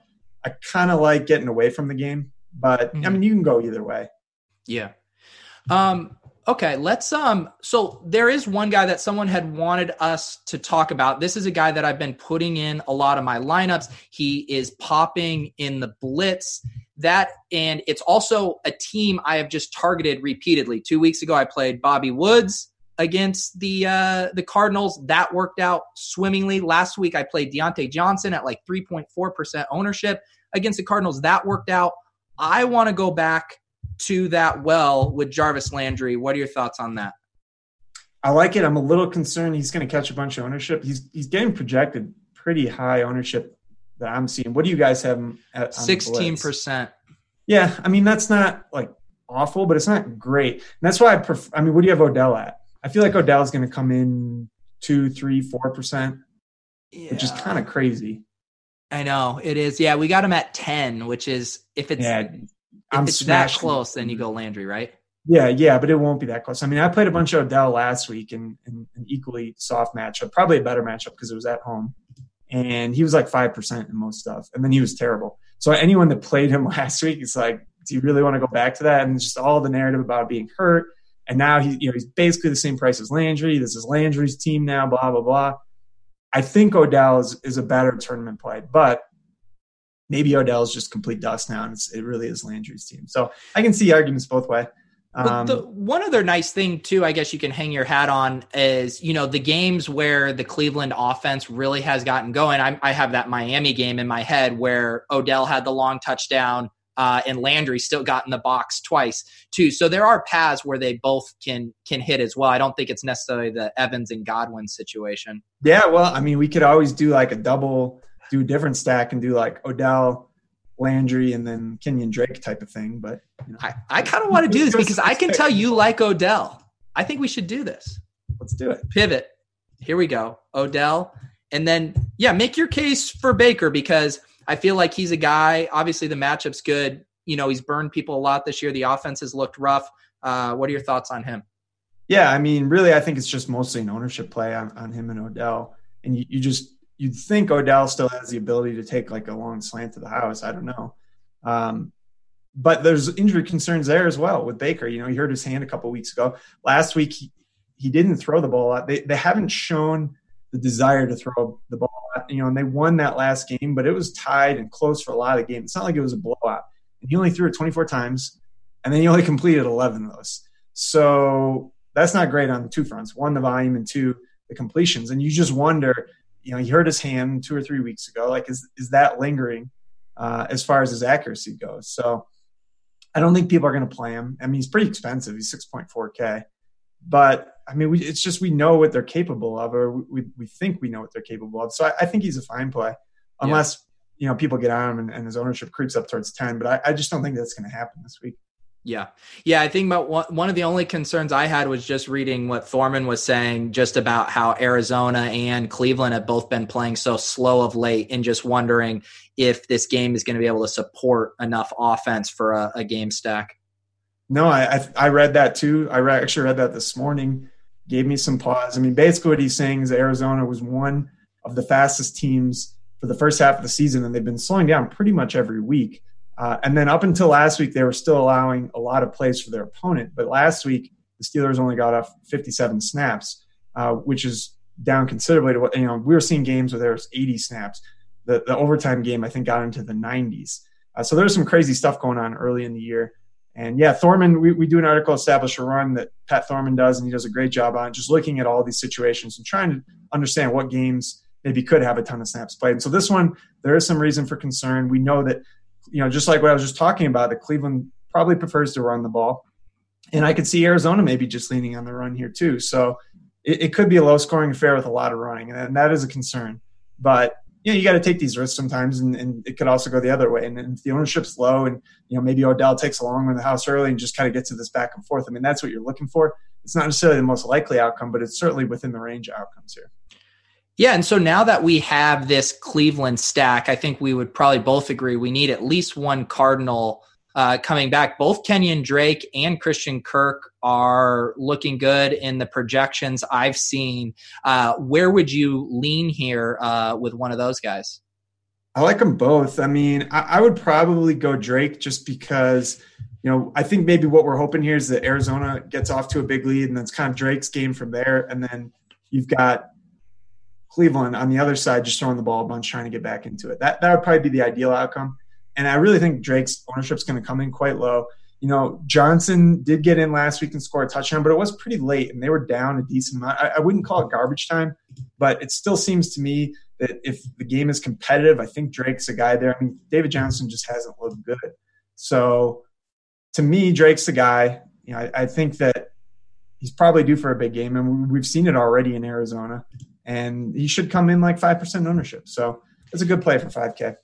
I kind of like getting away from the game, but mm-hmm. I mean you can go either way. Yeah. Um, Okay, let's um so there is one guy that someone had wanted us to talk about. This is a guy that I've been putting in a lot of my lineups. He is popping in the blitz. That and it's also a team I have just targeted repeatedly. 2 weeks ago I played Bobby Woods against the uh the Cardinals. That worked out swimmingly. Last week I played Diontae Johnson at like 3.4% ownership against the Cardinals. That worked out. I want to go back to that well with Jarvis Landry. What are your thoughts on that? I like it. I'm a little concerned he's going to catch a bunch of ownership. He's he's getting projected pretty high ownership that I'm seeing. What do you guys have at sixteen percent? Yeah, I mean that's not like awful, but it's not great. And that's why I prefer. I mean, what do you have Odell at? I feel like Odell is going to come in two, three, four percent, yeah. which is kind of crazy. I know it is. Yeah, we got him at ten, which is if it's yeah, I'm it's that close, then you go Landry, right? Yeah, yeah, but it won't be that close. I mean, I played a bunch of Odell last week in, in an equally soft matchup, probably a better matchup because it was at home, and he was like five percent in most stuff, and then he was terrible. So anyone that played him last week, it's like, do you really want to go back to that? And just all the narrative about being hurt, and now he's you know he's basically the same price as Landry. This is Landry's team now. Blah blah blah. I think Odell is, is a better tournament play, but maybe Odell's just complete dust now, and it really is Landry's team. So I can see arguments both way. Um, the, one other nice thing too, I guess you can hang your hat on is you know the games where the Cleveland offense really has gotten going. I, I have that Miami game in my head where Odell had the long touchdown. Uh, and Landry still got in the box twice too. So there are paths where they both can can hit as well. I don't think it's necessarily the Evans and Godwin situation. Yeah, well, I mean, we could always do like a double do a different stack and do like Odell, Landry, and then Kenyan Drake type of thing. But you know, I, I kind of want to do this because I can tell you like Odell. I think we should do this. Let's do it. Pivot. Here we go. Odell. And then, yeah, make your case for Baker because I feel like he's a guy. Obviously, the matchup's good. You know, he's burned people a lot this year. The offense has looked rough. Uh, what are your thoughts on him? Yeah, I mean, really, I think it's just mostly an ownership play on, on him and Odell. And you, you just you'd think Odell still has the ability to take like a long slant to the house. I don't know. Um, but there's injury concerns there as well with Baker. You know, he hurt his hand a couple weeks ago. Last week he, he didn't throw the ball. a lot. They they haven't shown the desire to throw the ball. You know, and they won that last game, but it was tied and close for a lot of the game. It's not like it was a blowout. And he only threw it 24 times, and then he only completed 11 of those. So that's not great on two fronts: one, the volume, and two, the completions. And you just wonder, you know, he hurt his hand two or three weeks ago. Like, is is that lingering uh, as far as his accuracy goes? So I don't think people are going to play him. I mean, he's pretty expensive. He's 6.4K. But I mean, we, it's just we know what they're capable of, or we, we think we know what they're capable of. So I, I think he's a fine play, unless yeah. you know people get on him and, and, his ownership creeps up towards ten. But I, I just don't think that's going to happen this week. Yeah. Yeah. I think about one, one of the only concerns I had was just reading what Thorman was saying just about how Arizona and Cleveland have both been playing so slow of late and just wondering if this game is going to be able to support enough offense for a, a game stack. No, I, I, I read that too. I re- actually read that this morning. Gave me some pause. I mean, basically what he's saying is Arizona was one of the fastest teams for the first half of the season, and they've been slowing down pretty much every week. Uh, and then up until last week, they were still allowing a lot of plays for their opponent. But last week, the Steelers only got off 57 snaps, uh, which is down considerably to what, you know, we were seeing games where there was 80 snaps. The, the overtime game, I think, got into the 90s. Uh, so there's some crazy stuff going on early in the year. And yeah, Thorman, we, we do an article, Establish a Run, that Pat Thorman does, and he does a great job on just looking at all these situations and trying to understand what games maybe could have a ton of snaps played. And so this one, there is some reason for concern. We know that you know, just like what I was just talking about, that Cleveland probably prefers to run the ball. And I could see Arizona maybe just leaning on the run here too. So it, it could be a low scoring affair with a lot of running, and that is a concern. But you know, you got to take these risks sometimes, and, and, it could also go the other way. And, and if the ownership's low, and you know maybe Odell takes a long run the house early and just kind of gets to this back and forth. I mean, that's what you're looking for. It's not necessarily the most likely outcome, but it's certainly within the range of outcomes here. Yeah, and so now that we have this Cleveland stack, I think we would probably both agree we need at least one Cardinal uh, coming back. Both Kenyan Drake and Christian Kirk are looking good in the projections I've seen. Uh, where would you lean here uh, with one of those guys? I like them both. I mean, I, I would probably go Drake just because you know, I think maybe what we're hoping here is that Arizona gets off to a big lead and that's kind of Drake's game from there. And then you've got Cleveland on the other side, just throwing the ball a bunch, trying to get back into it. That that would probably be the ideal outcome. And I really think Drake's ownership is going to come in quite low. You know, Johnson did get in last week and score a touchdown, but it was pretty late, and they were down a decent amount. I, I wouldn't call it garbage time, but it still seems to me that if the game is competitive, I think Drake's a guy there. I mean, David Johnson just hasn't looked good. So to me, Drake's the guy. You know, I, I think that he's probably due for a big game, and we've seen it already in Arizona and he should come in like 5% ownership. So it's a good play for 5K.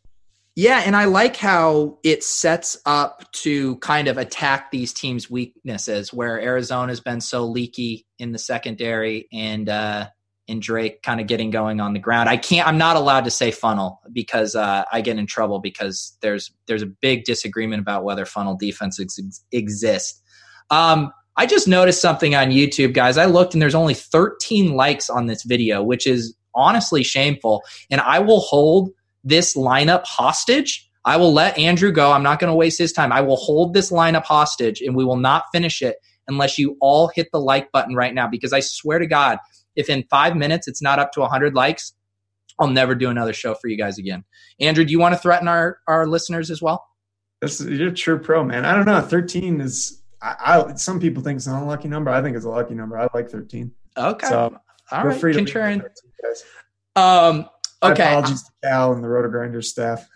Yeah, and I like how it sets up to kind of attack these teams' weaknesses, where Arizona's been so leaky in the secondary, and uh, and Drake kind of getting going on the ground. I can't. I'm not allowed to say funnel because uh, I get in trouble because there's there's a big disagreement about whether funnel defenses ex- exist. Um, I just noticed something on YouTube, guys. I looked and there's only 13 likes on this video, which is honestly shameful. And I will hold this lineup hostage. I will let Andrew go. I'm not going to waste his time. I will hold this lineup hostage and we will not finish it unless you all hit the like button right now. Because I swear to God, if in five minutes it's not up to 100 likes, I'll never do another show for you guys again. Andrew, do you want to threaten our, our listeners as well? That's, you're a true pro, man. I don't know. 13 is I, I, some people think it's an unlucky number. I think it's a lucky number. I like 13. Okay. So all right. Free Contrarian. Um, okay. My apologies to Cal and the RotoGrinders staff.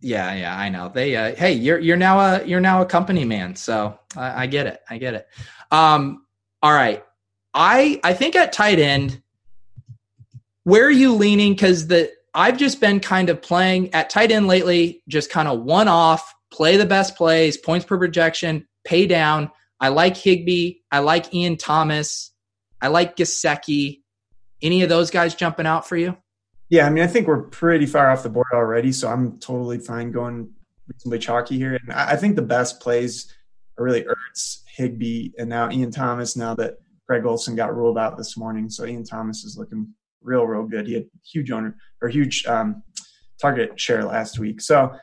Yeah, yeah, I know. They, uh, hey, you're you're now a you're now a company man, so I, I get it. I get it. Um, all right. I I think at tight end, where are you leaning? Because the I've just been kind of playing at tight end lately, just kind of one off, play the best plays, points per projection, pay down. I like Higbee. I like Ian Thomas. I like Gesicki. Any of those guys jumping out for you? Yeah, I mean, I think we're pretty far off the board already, so I'm totally fine going reasonably chalky here. And I think the best plays are really Ertz, Higbee, and now Ian Thomas. Now that Greg Olsen got ruled out this morning, so Ian Thomas is looking real, real good. He had huge owner or huge um, target share last week. So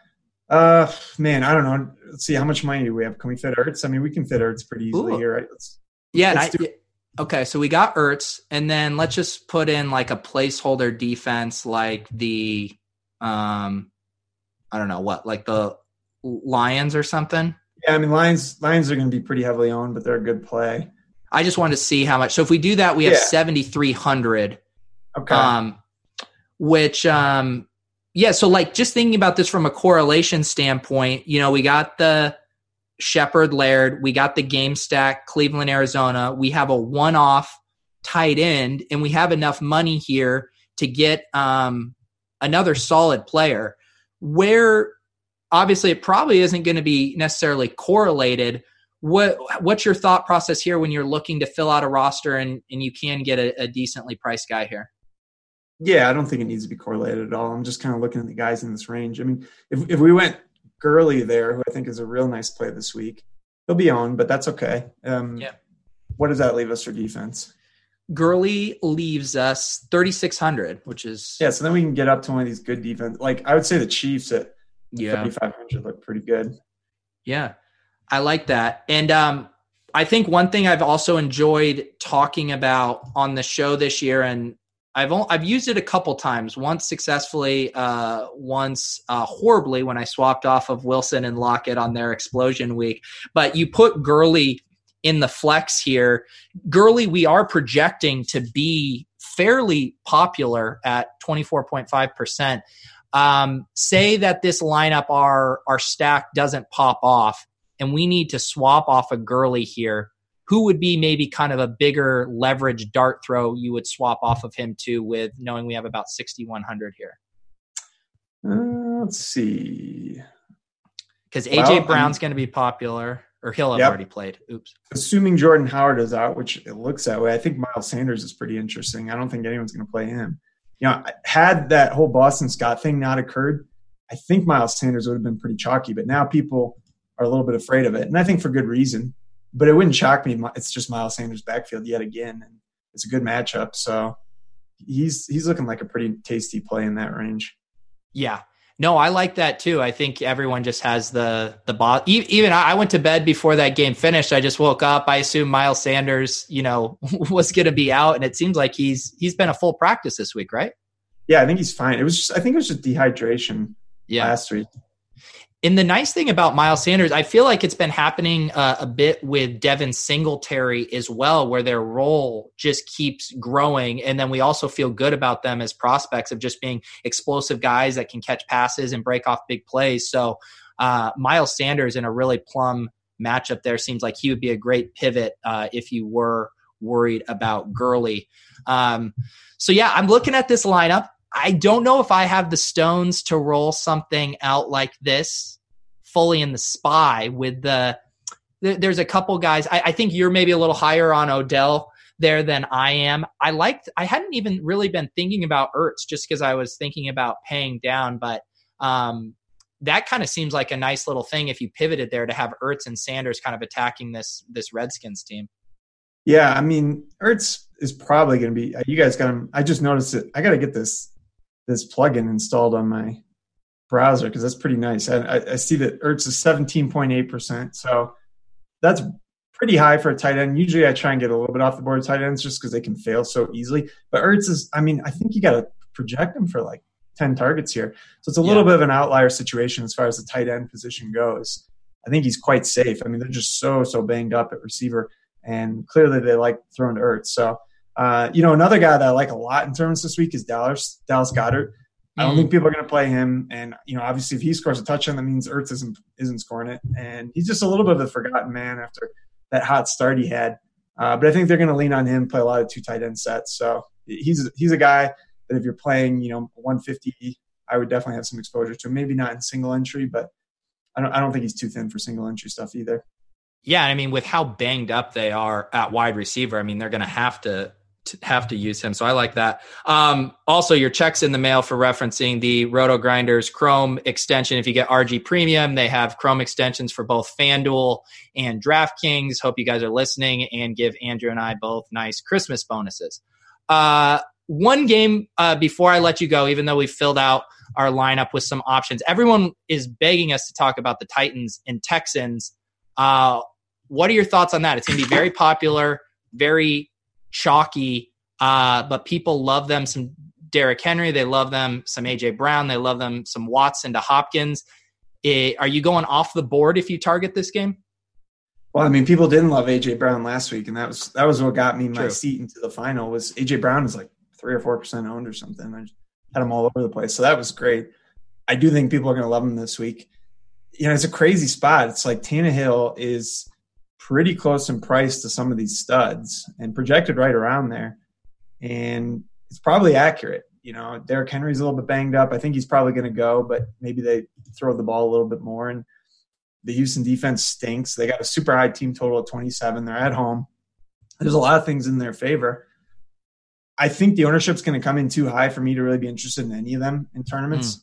Uh, man, I don't know. Let's see. How much money do we have? Can we fit Ertz? I mean, we can fit Ertz pretty easily Ooh. here, right? Let's, Yeah, let's I, okay. So we got Ertz, and then let's just put in like a placeholder defense, like the, um, I don't know what, like the Lions or something. yeah, I mean, Lions Lions are going to be pretty heavily owned, but they're a good play. I just wanted to see how much. So if we do that, we have Yeah. seventy three hundred. Okay. Um, which um, yeah. So like just thinking about this from a correlation standpoint, you know, we got the Shepard Laird, we got the game stack Cleveland Arizona. We have a one off tight end, and we have enough money here to get um another solid player. Where obviously it probably isn't going to be necessarily correlated what what's your thought process here when you're looking to fill out a roster and and you can get a, a decently priced guy here Yeah, I don't think it needs to be correlated at all. I'm just kind of looking at the guys in this range. I mean, if if we went Gurley there, who I think is a real nice play this week, he'll be on, but that's okay. Um, Yeah. What does that leave us for defense? Gurley leaves us 3600 which is Yeah, so then we can get up to one of these good defense. Like I would say the Chiefs at yeah 3,500 look pretty good. yeah i like that and um i think one thing i've also enjoyed talking about on the show this year and I've only, I've used it a couple times. Once successfully, uh, once uh, horribly when I swapped off of Wilson and Lockett on their explosion week. But you put Gurley in the flex here. Gurley, we are projecting to be fairly popular at twenty four point five percent. Um, say that this lineup, our our stack doesn't pop off, and we need to swap off a Gurley here who would be maybe kind of a bigger leverage dart throw you would swap off of him to with knowing we have about 6100 here Uh, let's see. because aj Well, brown's going to be popular or he'll have Yep. already played oops Assuming Jordan Howard is out, which it looks that way, I think Miles Sanders is pretty interesting. I don't think anyone's going to play him. You know, had that whole Boston Scott thing not occurred, I think Miles Sanders would have been pretty chalky. But now people are a little bit afraid of it, and I think for good reason. But it wouldn't shock me. It's just Miles Sanders' backfield yet again, and it's a good matchup. So he's he's looking like a pretty tasty play in that range. yeah no i like that too i think everyone just has the the ball even i went to bed before that game finished i just woke up i assume miles sanders you know was going to be out and it seems like he's he's been a full practice this week right Yeah, I think he's fine. It was just I think it was just dehydration yeah last week. And the nice thing about Miles Sanders, I feel like it's been happening uh, a bit with Devin Singletary as well, where their role just keeps growing. And then we also feel good about them as prospects of just being explosive guys that can catch passes and break off big plays. So uh, Miles Sanders in a really plum matchup there seems like he would be a great pivot uh, if you were worried about Gurley. Um, so yeah, I'm looking at this lineup. I don't know if I have the stones to roll something out like this fully in the spy with the there's a couple guys I, I, think you're maybe a little higher on odell there than i am. I liked i hadn't even really been thinking about ertz just because i was thinking about paying down but um, that kind of seems like a nice little thing if you pivoted there to have ertz and sanders kind of attacking this this redskins team. Yeah i mean ertz is probably going to be you guys got him i just noticed it i got to get this this plugin installed on my browser because that's pretty nice. I, I, I, see that Ertz is 17.8%. So that's pretty high for a tight end. Usually I try and get a little bit off the board of tight ends just because they can fail so easily. But Ertz is, I mean, I think you got to project him for like 10 targets here. So it's a little yeah. bit of an outlier situation as far as the tight end position goes. I think he's quite safe. I mean, they're just so, so banged up at receiver. And clearly they like throwing to Ertz. So, uh, you know, another guy that I like a lot in terms this week is Dallas, Dallas Goedert. I don't think people are going to play him. And you know, obviously, if he scores a touchdown, that means Ertz isn't isn't scoring it, and he's just a little bit of a forgotten man after that hot start he had. Uh, but I think they're going to lean on him, play a lot of two tight end sets. So he's he's a guy that if you're playing, you know, 150, I would definitely have some exposure to. Maybe not in single entry, but I don't I don't think he's too thin for single entry stuff either. Yeah, I mean, with how banged up they are at wide receiver, I mean, they're going to have to have to use him. So I like that. Um, also, your checks in the mail for referencing the RotoGrinders Chrome extension. If you get RG Premium, they have Chrome extensions for both FanDuel and DraftKings. Hope you guys are listening and give Andrew and I both nice Christmas bonuses. Uh, one game uh, before I let you go, even though we filled out our lineup with some options, everyone is begging us to talk about the Titans and Texans. Uh, what are your thoughts on that? It's going to be very popular, very chalky, uh, but people love them some Derrick Henry, they love them some AJ Brown, they love them some Watson to Hopkins. It, are you going off the board if you target this game? Well, I mean, people didn't love AJ Brown last week, and that was that was what got me my True. seat into the final. Was AJ Brown is like three or four percent owned or something. I had him all over the place, so that was great. I do think people are going to love him this week. You know, it's a crazy spot. It's like Tannehill is pretty close in price to some of these studs and projected right around there, and it's probably accurate. You know, Derrick Henry's a little bit banged up. I think he's probably going to go, but maybe they throw the ball a little bit more. And the Houston defense stinks. They got a super high team total at 27. They're at home. There's a lot of things in their favor. I think the ownership's going to come in too high for me to really be interested in any of them in tournaments. Mm.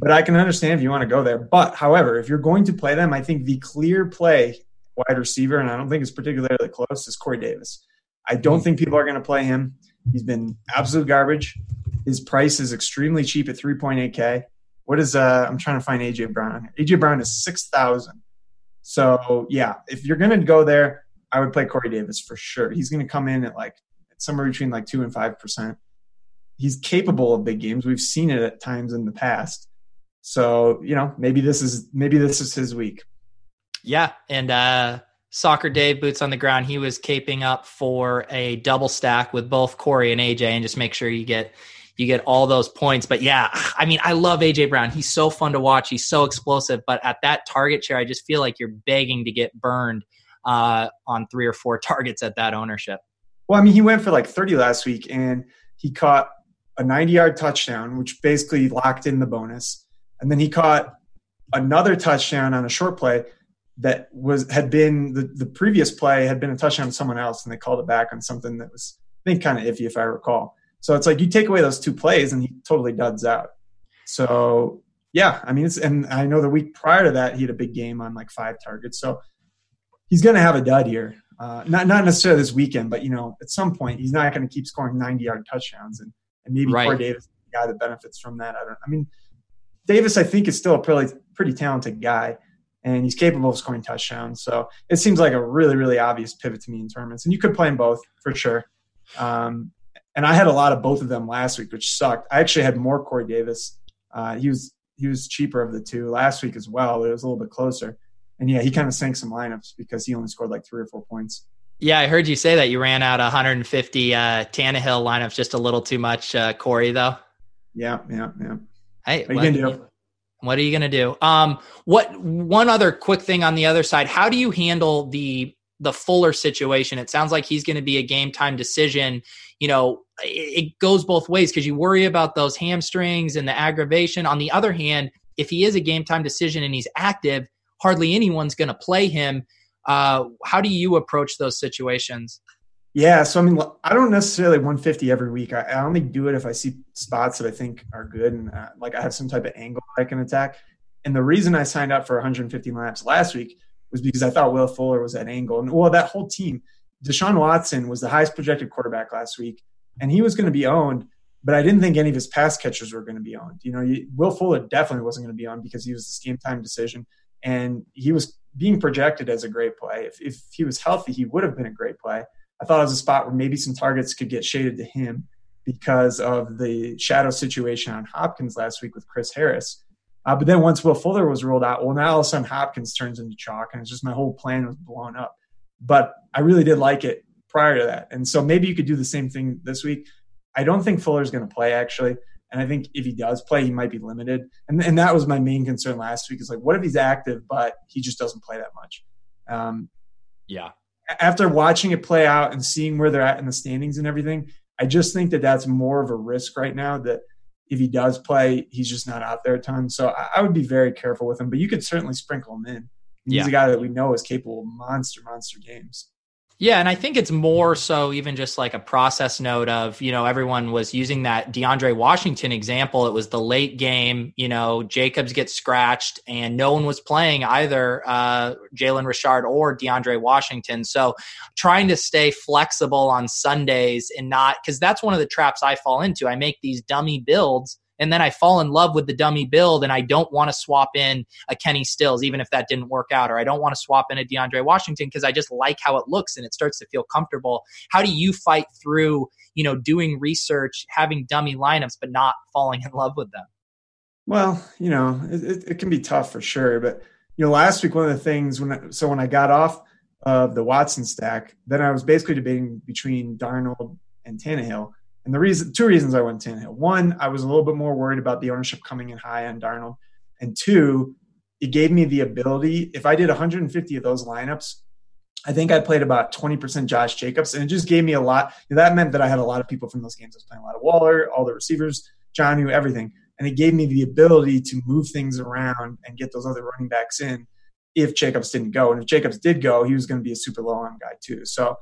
But I can understand if you want to go there. But however, if you're going to play them, I think the clear play wide receiver, and I don't think it's particularly close, is Corey Davis. I don't mm. think people are going to play him. He's been absolute garbage. His price is extremely cheap at 3.8K. What is uh I'm trying to find AJ Brown. AJ Brown is 6,000. So, yeah, if you're going to go there, I would play Corey Davis for sure. He's going to come in at like somewhere between like 2 and 5%. He's capable of big games. We've seen it at times in the past. So, you know, maybe this is maybe this is his week. Yeah, and uh Soccer Dave, boots on the ground, he was caping up for a double stack with both Corey and AJ, and just make sure you get you get all those points. But yeah, I mean, I love AJ Brown. He's so fun to watch. He's so explosive. But at that target share, I just feel like you're begging to get burned uh, on three or four targets at that ownership. Well, I mean, he went for like 30 last week, and he caught a 90 yard touchdown, which basically locked in the bonus. And then he caught another touchdown on a short play that was had been the, the previous play had been a touchdown to someone else and they called it back on something that was I think kind of iffy if I recall. So it's like you take away those two plays and he totally duds out. So yeah, I mean, it's, and I know the week prior to that he had a big game on like five targets. So he's going to have a dud here. Uh, not not necessarily this weekend, but you know, at some point he's not going to keep scoring 90 yard touchdowns and and maybe right. Corey Davis the guy that benefits from that. I don't. I mean, Davis I think is still a pretty pretty talented guy and he's capable of scoring touchdowns. So it seems like a really, really obvious pivot to me in tournaments. And you could play them both for sure. Um, and I had a lot of both of them last week, which sucked. I actually had more Corey Davis. Uh, he was he was cheaper of the two last week as well. It was a little bit closer. And yeah, he kind of sank some lineups because he only scored like three or four points. Yeah, I heard you say that you ran out 150 uh, Tannehill lineups just a little too much, uh, Corey. Though. Yeah, yeah, yeah. Hey, what are you? What are you going to do? Um, what one other quick thing on the other side? How do you handle the the Fuller situation? It sounds like he's going to be a game time decision. You know, it, it goes both ways because you worry about those hamstrings and the aggravation. On the other hand, if he is a game time decision and he's active, hardly anyone's going to play him. Uh, how do you approach those situations? Yeah, so I mean, I don't necessarily 150 every week. I, I only do it if I see spots that I think are good and uh, like I have some type of angle I can attack. And the reason I signed up for 150 laps last week was because I thought Will Fuller was at angle. And well, that whole team, Deshaun Watson was the highest projected quarterback last week, and he was going to be owned. But I didn't think any of his pass catchers were going to be owned. You know, you, Will Fuller definitely wasn't going to be owned because he was this game time decision, and he was being projected as a great play. If, if he was healthy, he would have been a great play. I thought it was a spot where maybe some targets could get shaded to him because of the shadow situation on Hopkins last week with Chris Harris. Uh, but then once Will Fuller was ruled out, well, now all of a sudden Hopkins turns into chalk, and it's just my whole plan was blown up. But I really did like it prior to that, and so maybe you could do the same thing this week. I don't think Fuller's going to play actually, and I think if he does play, he might be limited. And and that was my main concern last week is like, what if he's active but he just doesn't play that much? Um, yeah, after watching it play out and seeing where they're at in the standings and everything, I just think that that's more of a risk right now. That if he does play, he's just not out there a ton. So I, I would be very careful with him. But you could certainly sprinkle him in. He's yeah. a guy that we know is capable of monster, monster games. Yeah, and I think it's more so even just like a process note of, you know, everyone was using that DeAndre Washington example. It was the late game, you know, Jacobs gets scratched and no one was playing either uh, Jalen Richard or DeAndre Washington. So trying to stay flexible on Sundays and not, because that's one of the traps I fall into. I make these dummy builds and then I fall in love with the dummy build and I don't want to swap in a Kenny Stills, even if that didn't work out, or I don't want to swap in a DeAndre Washington because I just like how it looks and it starts to feel comfortable. How do you fight through, you know, doing research, having dummy lineups, but not falling in love with them? Well, you know, it, it can be tough for sure. But, you know, last week, one of the things when, I, so when I got off of the Watson stack, then I was basically debating between Darnold and Tannehill. And the reason, two reasons I went Tannehill. One, I was a little bit more worried about the ownership coming in high on Darnold, and two, it gave me the ability. If I did 150 of those lineups, I think I played about 20% Josh Jacobs, and it just gave me a lot. That meant that I had a lot of people from those games. I was playing a lot of Waller, all the receivers, Jonnu, everything, and it gave me the ability to move things around and get those other running backs in if Jacobs didn't go. And if Jacobs did go, he was going to be a super low on guy too. So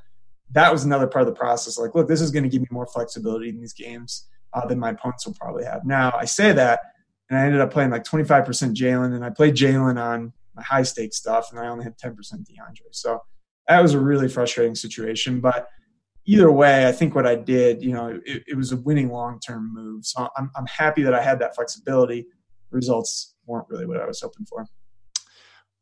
that was another part of the process. Like, look, this is going to give me more flexibility in these games uh, than my opponents will probably have. Now, I say that, and I ended up playing like 25% Jalen, and I played Jalen on my high stake stuff, and I only had 10% DeAndre. So that was a really frustrating situation. But either way, I think what I did, you know, it, it was a winning long term move. So I'm, I'm happy that I had that flexibility. Results weren't really what I was hoping for.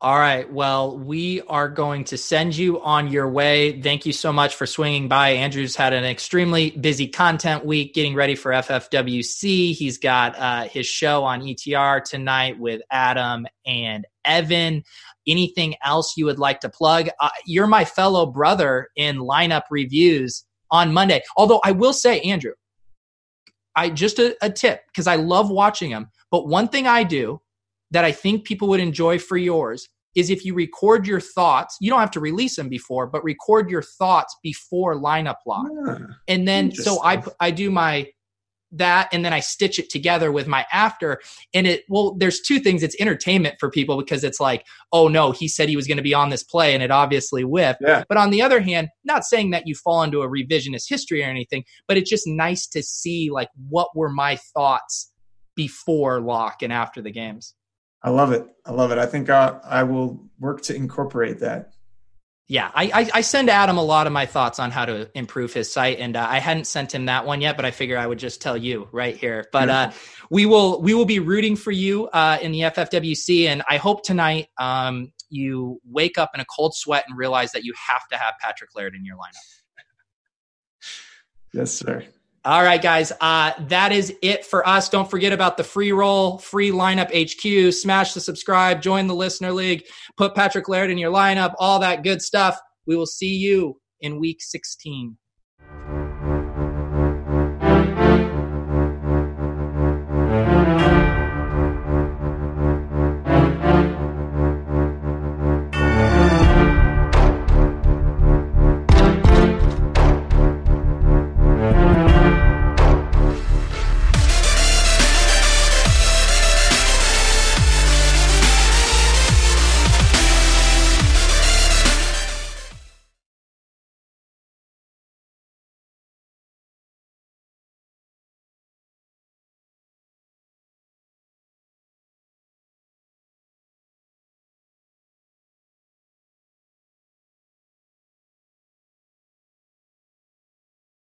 All right. Well, we are going to send you on your way. Thank you so much for swinging by. Andrew's had an extremely busy content week getting ready for FFWC. He's got uh, his show on ETR tonight with Adam and Evan. Anything else you would like to plug? Uh, you're my fellow brother in lineup reviews on Monday. Although I will say, Andrew, I just a, a tip because I love watching them. But one thing I do that I think people would enjoy for yours is if you record your thoughts. You don't have to release them before, but record your thoughts before lineup lock. Yeah, and then so I I do my that and then I stitch it together with my after and it well there's two things it's entertainment for people because it's like oh no he said he was going to be on this play and it obviously whiffed yeah. but on the other hand not saying that you fall into a revisionist history or anything but it's just nice to see like what were my thoughts before lock and after the games I love it. I love it. I think uh, I will work to incorporate that. Yeah, I, I, I, send Adam a lot of my thoughts on how to improve his site, and uh, I hadn't sent him that one yet, but I figure I would just tell you right here. But uh, we will we will be rooting for you uh, in the FFWC, and I hope tonight um, you wake up in a cold sweat and realize that you have to have Patrick Laird in your lineup. Yes, sir. All right, guys. Uh, that is it for us. Don't forget about the free roll, free lineup HQ. Smash the subscribe, join the listener league, put Patrick Laird in your lineup, all that good stuff. We will see you in week 16.